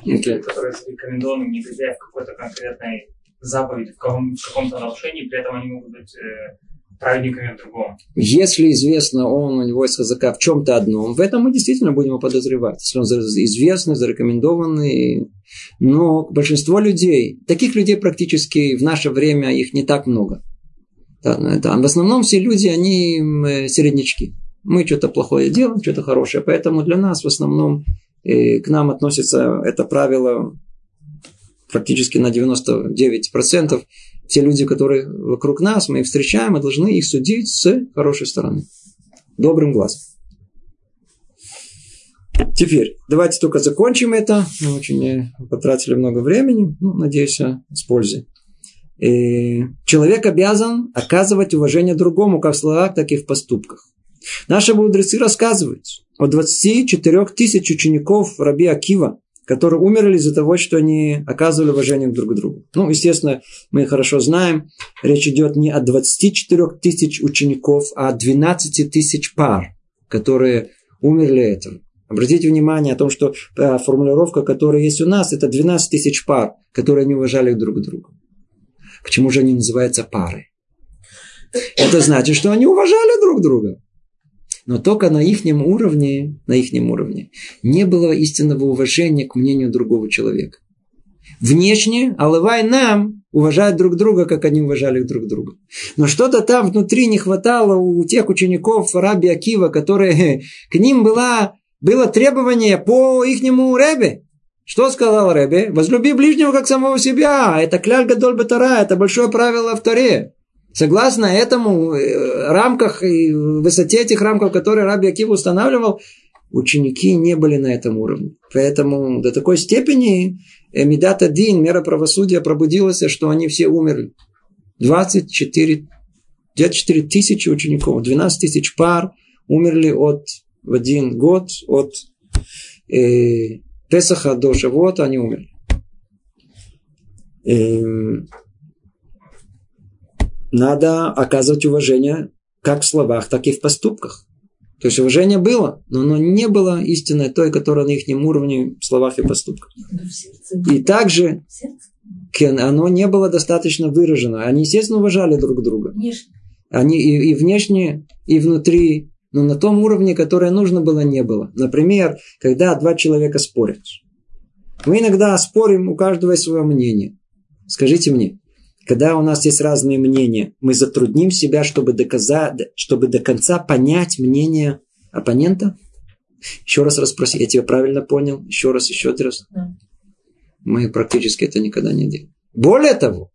люди, которые зарекомендованы негодяи в какой-то конкретной заповеди, в, каком- в каком-то нарушении, при этом они могут быть э, праведниками в. Если известно, он у него есть хазака в чем-то одном, в этом мы действительно будем его подозревать. Если он известный, зарекомендованный. Но большинство людей, таких людей практически в наше время их не так много. Это, в основном все люди, они середнячки. Мы что-то плохое делаем, что-то хорошее. Поэтому для нас в основном э, к нам относится это правило практически на 99% те люди, которые вокруг нас, мы их встречаем, мы должны их судить с хорошей стороны. Добрым глазом. Теперь, давайте только закончим это. Мы очень э, потратили много времени. Ну, надеюсь, э, с пользой. И э, человек обязан оказывать уважение другому как в словах, так и в поступках. Наши мудрецы рассказывают о 24 тысяч учеников Раби Акива, которые умерли из-за того, что они оказывали уважение друг к другу. Ну, естественно, мы хорошо знаем, речь идет не о 24 тысяч учеников, а о 12 тысяч пар, которые умерли этого. Обратите внимание о том, что э, формулировка, которая есть у нас, это 12 тысяч пар, которые не уважали друг друга. Почему же они называются пары? Это значит, что они уважали друг друга но только на их уровне, на их уровне не было истинного уважения к мнению другого человека. Внешне, Алывай нам уважают друг друга, как они уважали друг друга. Но что-то там внутри не хватало у тех учеников Раби Акива, которые к ним было, было требование по ихнему Ребе. Что сказал Ребе? Возлюби ближнего, как самого себя. Это кляль Гадоль Батара, это большое правило в Торе. Согласно этому э, рамках и высоте этих рамков, которые Раби Акив устанавливал, ученики не были на этом уровне. Поэтому до такой степени Эмидат Адин, мера правосудия, пробудилась, что они все умерли. 24, 24 тысячи учеников, 12 тысяч пар умерли от, в один год от э, Песаха до Шавота, они умерли. Э, надо оказывать уважение как в словах, так и в поступках. То есть уважение было, но оно не было истинной той, которая на их уровне в словах и поступках. И также оно не было достаточно выражено. Они, естественно, уважали друг друга. Они и, и внешне, и внутри, но на том уровне, которое нужно было, не было. Например, когда два человека спорят. Мы иногда спорим, у каждого свое мнение. Скажите мне, когда у нас есть разные мнения, мы затрудним себя, чтобы, доказать, чтобы до конца понять мнение оппонента? Еще раз расспроси, я тебя правильно понял? Еще раз, еще один раз. Да. Мы практически это никогда не делаем. Более того,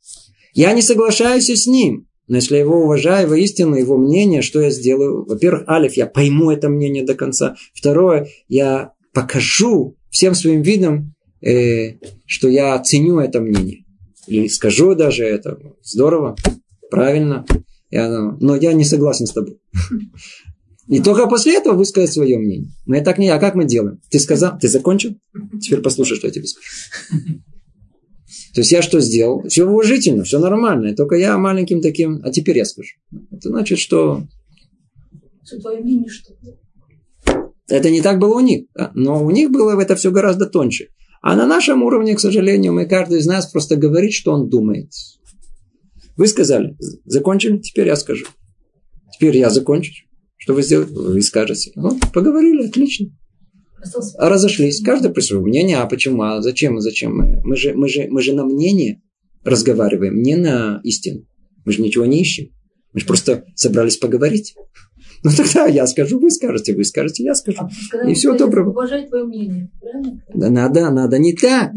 я не соглашаюсь с ним. Но если я его уважаю, воистину его мнение, что я сделаю? Во-первых, Алиф, я пойму это мнение до конца. Второе, я покажу всем своим видом, э, что я ценю это мнение. И скажу даже это. Здорово, правильно. Я, но я не согласен с тобой. И только после этого высказать свое мнение. Мы так не, а как мы делаем? Ты сказал, ты закончил? Теперь послушай, что я тебе скажу. То есть я что сделал? Все уважительно, все нормально. Только я маленьким таким, а теперь я скажу. Это значит, что... Что твое мнение что? Это не так было у них. Да? Но у них было это все гораздо тоньше. А на нашем уровне, к сожалению, мы каждый из нас просто говорит, что он думает. Вы сказали, закончили, теперь я скажу. Теперь я закончу. Что вы сделаете? Вы скажете. Ну, поговорили, отлично. А разошлись. Каждый при своем мнении. А почему? А зачем? Зачем? Мы, мы, же, мы, же, мы же на мнение разговариваем, не на истину. Мы же ничего не ищем. Мы же просто собрались поговорить. Ну тогда я скажу, вы скажете, вы скажете, я скажу. А, и всего доброго. Уважать твое мнение, правильно? Да, надо, надо не так.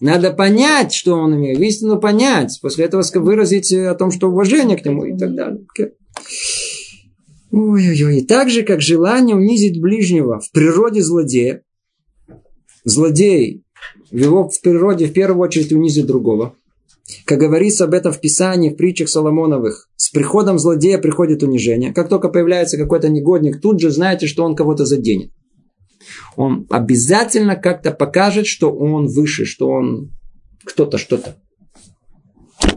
Надо понять, что он имеет, истину понять. После этого выразить о том, что уважение к нему и так далее. Ой-ой-ой. И так же, как желание унизить ближнего в природе злодея. Злодей в его в природе в первую очередь унизит другого. Как говорится об этом в Писании, в притчах Соломоновых, с приходом злодея приходит унижение. Как только появляется какой-то негодник, тут же знаете, что он кого-то заденет. Он обязательно как-то покажет, что он выше, что он кто-то, что-то.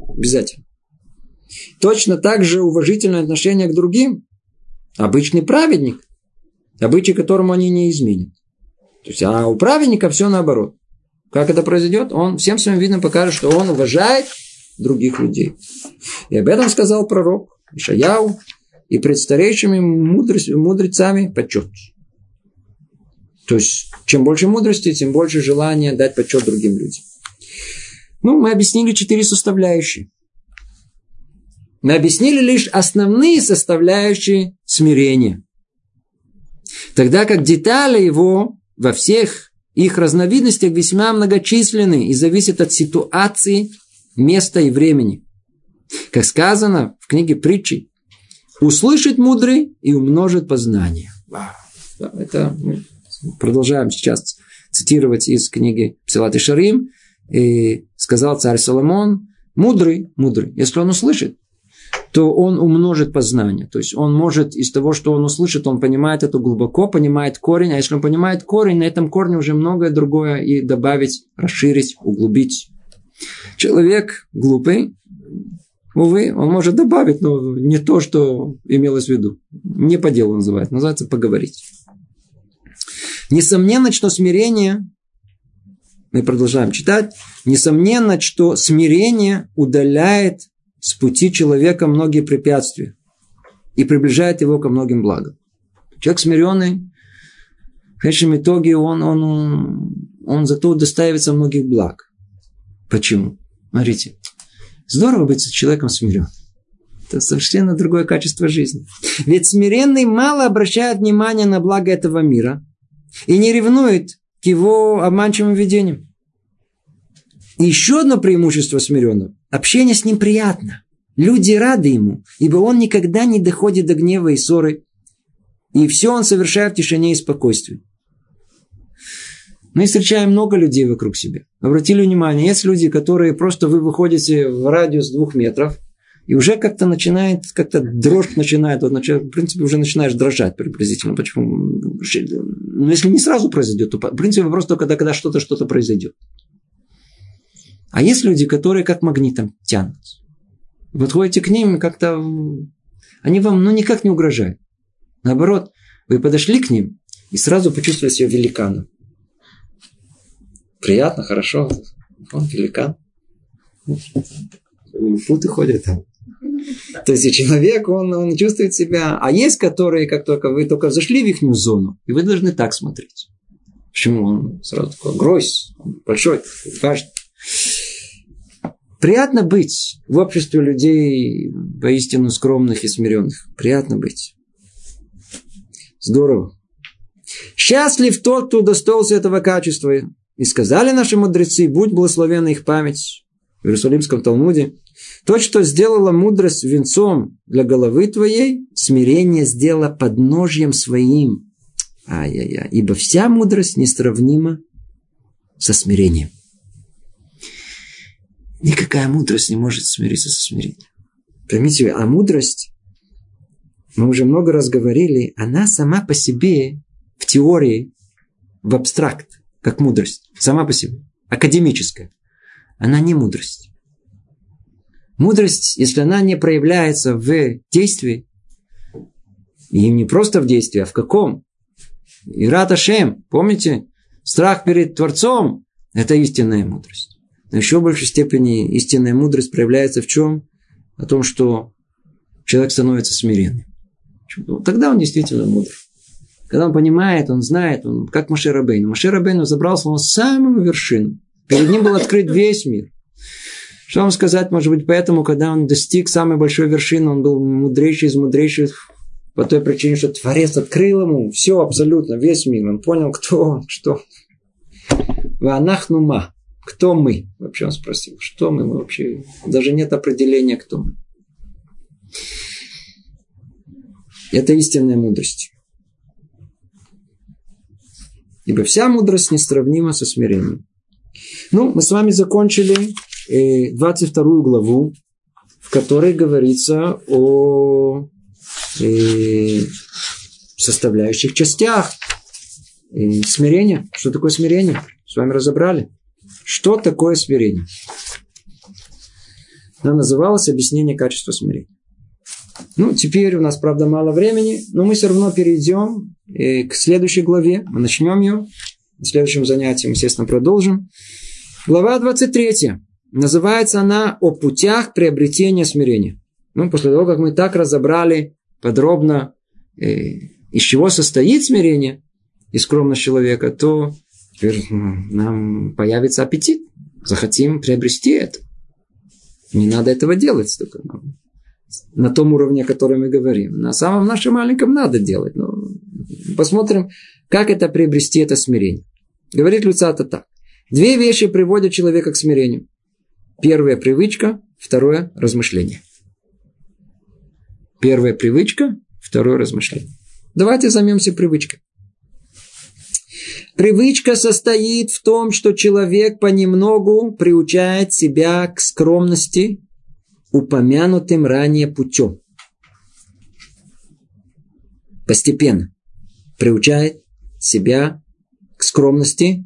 Обязательно. Точно так же уважительное отношение к другим. Обычный праведник, обычай которому они не изменят. То есть, а у праведника все наоборот. Как это произойдет? Он всем своим видом покажет, что он уважает других людей. И об этом сказал пророк Ишаяу, и пред старейшими мудрецами почет. То есть, чем больше мудрости, тем больше желания дать почет другим людям. Ну, мы объяснили четыре составляющие. Мы объяснили лишь основные составляющие смирения. Тогда как детали его во всех их разновидностях весьма многочисленны и зависят от ситуации, места и времени. Как сказано в книге притчи, услышит мудрый и умножит познание. Это мы продолжаем сейчас цитировать из книги Псилат Шарим. И сказал царь Соломон, мудрый, мудрый, если он услышит, то он умножит познание. То есть он может из того, что он услышит, он понимает это глубоко, понимает корень, а если он понимает корень, на этом корне уже многое другое и добавить, расширить, углубить. Человек глупый, увы, он может добавить, но не то, что имелось в виду. Не по делу называется, называется поговорить. Несомненно, что смирение, мы продолжаем читать, несомненно, что смирение удаляет с пути человека многие препятствия и приближает его ко многим благам. Человек смиренный, в конечном итоге он, он, он зато достаивается многих благ. Почему? Смотрите, здорово быть человеком смиренным. Это совершенно другое качество жизни. Ведь смиренный мало обращает внимание на благо этого мира и не ревнует к его обманчивым видениям. Еще одно преимущество смиренного. Общение с ним приятно. Люди рады ему, ибо он никогда не доходит до гнева и ссоры. И все он совершает в тишине и спокойствии. Мы встречаем много людей вокруг себя. Обратили внимание, есть люди, которые просто вы выходите в радиус двух метров, и уже как-то начинает, как-то дрожь начинает, вот, в принципе, уже начинаешь дрожать приблизительно. Почему? Но ну, если не сразу произойдет, то, в принципе, вопрос только когда, когда что-то, что-то произойдет. А есть люди, которые как магнитом тянут. Вы подходите к ним, как-то они вам ну, никак не угрожают. Наоборот, вы подошли к ним и сразу почувствовали себя великаном. Приятно, хорошо. Он великан. Путы ходят там. То есть человек, он, он чувствует себя. А есть, которые, как только вы только зашли в их зону, и вы должны так смотреть. Почему он сразу такой грозь, большой, важный. Приятно быть в обществе людей поистину скромных и смиренных. Приятно быть. Здорово. Счастлив тот, кто удостоился этого качества. И сказали наши мудрецы, будь благословена их память в Иерусалимском Талмуде. То, что сделала мудрость венцом для головы твоей, смирение сделала подножьем своим. Ай-яй-яй. Ибо вся мудрость несравнима со смирением. Никакая мудрость не может смириться со смирением. Поймите, а мудрость, мы уже много раз говорили, она сама по себе в теории, в абстракт, как мудрость, сама по себе, академическая, она не мудрость. Мудрость, если она не проявляется в действии, и не просто в действии, а в каком? Ират Ашем, помните? Страх перед Творцом – это истинная мудрость. Но еще в большей степени истинная мудрость проявляется в чем? О том, что человек становится смиренным. Ну, тогда он действительно мудр. Когда он понимает, он знает, он как Маше Рабейну. Маше Рабейну забрался на самую вершину. Перед ним был открыт весь мир. Что вам сказать, может быть, поэтому, когда он достиг самой большой вершины, он был мудрейший из мудрейших по той причине, что Творец открыл ему все абсолютно, весь мир. Он понял, кто он, что. Ванахнума. Кто мы? Вообще он спросил. Что мы? мы вообще даже нет определения, кто мы. Это истинная мудрость. Ибо вся мудрость несравнима со смирением. Ну, мы с вами закончили 22 э, главу, в которой говорится о э, составляющих частях э, смирения. Что такое смирение? С вами разобрали. Что такое смирение? Она называлось объяснение качества смирения. Ну, теперь у нас, правда, мало времени, но мы все равно перейдем к следующей главе. Мы начнем ее. На следующем занятии мы, естественно, продолжим. Глава 23. Называется она «О путях приобретения смирения». Ну, после того, как мы так разобрали подробно, э, из чего состоит смирение и скромность человека, то теперь нам появится аппетит. Захотим приобрести это. Не надо этого делать только нам. на том уровне, о котором мы говорим. На самом нашем маленьком надо делать. Но посмотрим, как это приобрести, это смирение. Говорит Люцата так. Две вещи приводят человека к смирению. Первая привычка, второе размышление. Первая привычка, второе размышление. Давайте займемся привычкой. Привычка состоит в том, что человек понемногу приучает себя к скромности, упомянутым ранее путем. Постепенно приучает себя к скромности,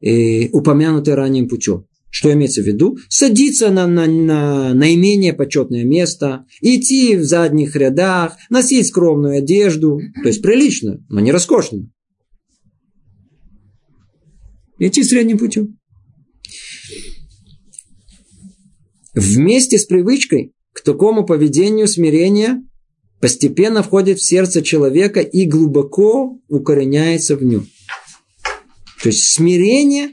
э, упомянутой ранее путем. Что имеется в виду? Садиться на, на, на наименее почетное место, идти в задних рядах, носить скромную одежду, то есть прилично, но не роскошно. Идти средним путем. Вместе с привычкой к такому поведению смирения постепенно входит в сердце человека и глубоко укореняется в нем. То есть смирение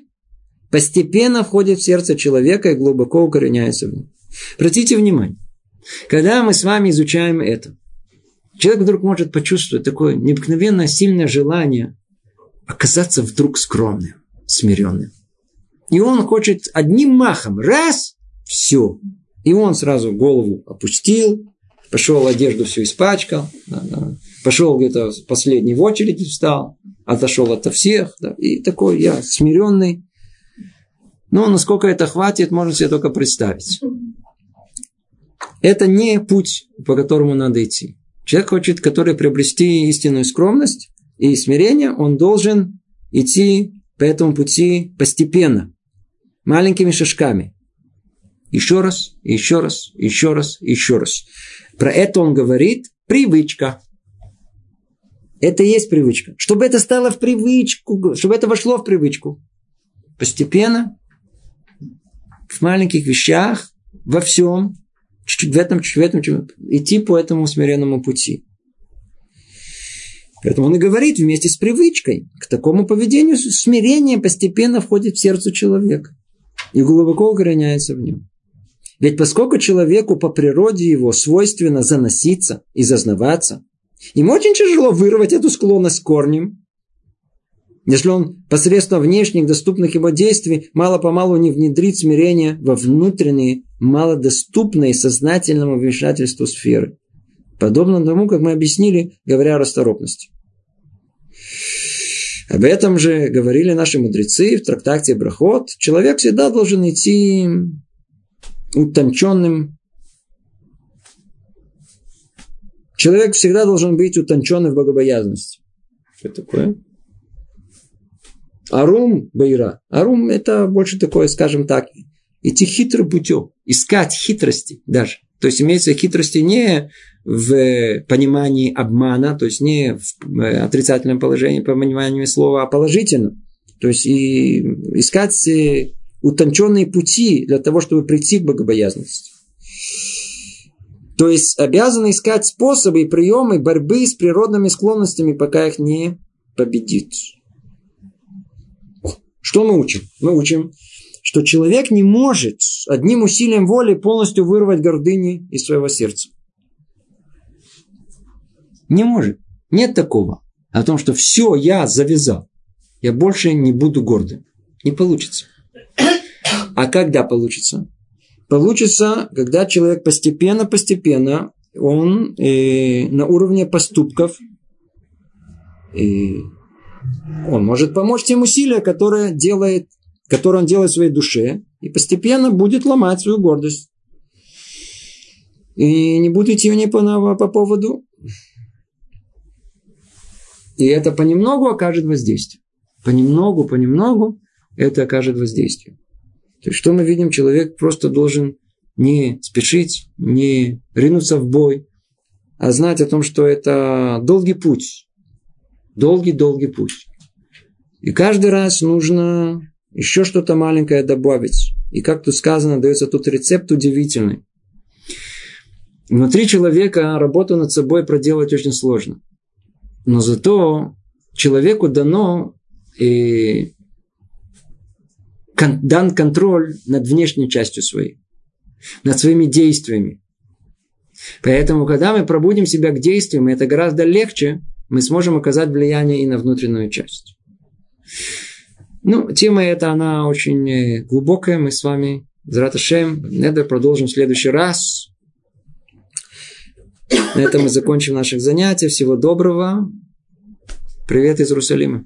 постепенно входит в сердце человека и глубоко укореняется в нем. Обратите внимание, когда мы с вами изучаем это, человек вдруг может почувствовать такое необыкновенное сильное желание оказаться вдруг скромным, смиренным. И он хочет одним махом, раз, все. И он сразу голову опустил, пошел одежду все испачкал, пошел где-то последний в очереди встал, отошел от всех, да, и такой я смиренный. Но насколько это хватит, можно себе только представить. Это не путь, по которому надо идти. Человек хочет, который приобрести истинную скромность и смирение, он должен идти по этому пути постепенно, маленькими шажками. Еще раз, еще раз, еще раз, еще раз. Про это он говорит привычка. Это и есть привычка. Чтобы это стало в привычку, чтобы это вошло в привычку. Постепенно, в маленьких вещах, во всем, чуть-чуть в этом, чуть-чуть в этом, чуть идти по этому смиренному пути. Поэтому он и говорит вместе с привычкой. К такому поведению смирение постепенно входит в сердце человека и глубоко укореняется в нем. Ведь поскольку человеку по природе его свойственно заноситься и зазнаваться, им очень тяжело вырвать эту склонность корнем, если он посредством внешних доступных ему действий мало-помалу не внедрит смирение во внутренние, малодоступные сознательному вмешательству сферы. Подобно тому, как мы объяснили, говоря о расторопности. Об этом же говорили наши мудрецы в трактате Брахот. Человек всегда должен идти утонченным. Человек всегда должен быть утонченным в богобоязности. Что такое? Арум Байра. Арум это больше такое, скажем так, идти хитрым путем, искать хитрости даже. То есть имеется хитрости не в понимании обмана, то есть не в э, отрицательном положении, по пониманию слова, а положительном. То есть и искать утонченные пути для того, чтобы прийти к богобоязненности. То есть обязаны искать способы и приемы борьбы с природными склонностями, пока их не победит. Что мы учим? Мы учим, что человек не может одним усилием воли полностью вырвать гордыни из своего сердца. Не может. Нет такого. О том, что все, я завязал. Я больше не буду гордым. Не получится. А когда получится? Получится, когда человек постепенно-постепенно, он э, на уровне поступков, э, он может помочь тем усилиям, которые, делает, которые он делает в своей душе, и постепенно будет ломать свою гордость. И не будет идти не по, по поводу. И это понемногу окажет воздействие. Понемногу, понемногу это окажет воздействие. То есть, что мы видим? Человек просто должен не спешить, не ринуться в бой, а знать о том, что это долгий путь. Долгий-долгий путь. И каждый раз нужно еще что-то маленькое добавить. И как тут сказано, дается тут рецепт удивительный. Внутри человека работу над собой проделать очень сложно. Но зато человеку дано и дан контроль над внешней частью своей, над своими действиями. Поэтому, когда мы пробудим себя к действиям, это гораздо легче, мы сможем оказать влияние и на внутреннюю часть. Ну, тема эта, она очень э, глубокая. Мы с вами, Зраташем, Недер, продолжим в следующий раз. На этом мы закончим наших занятий. Всего доброго. Привет из Иерусалима.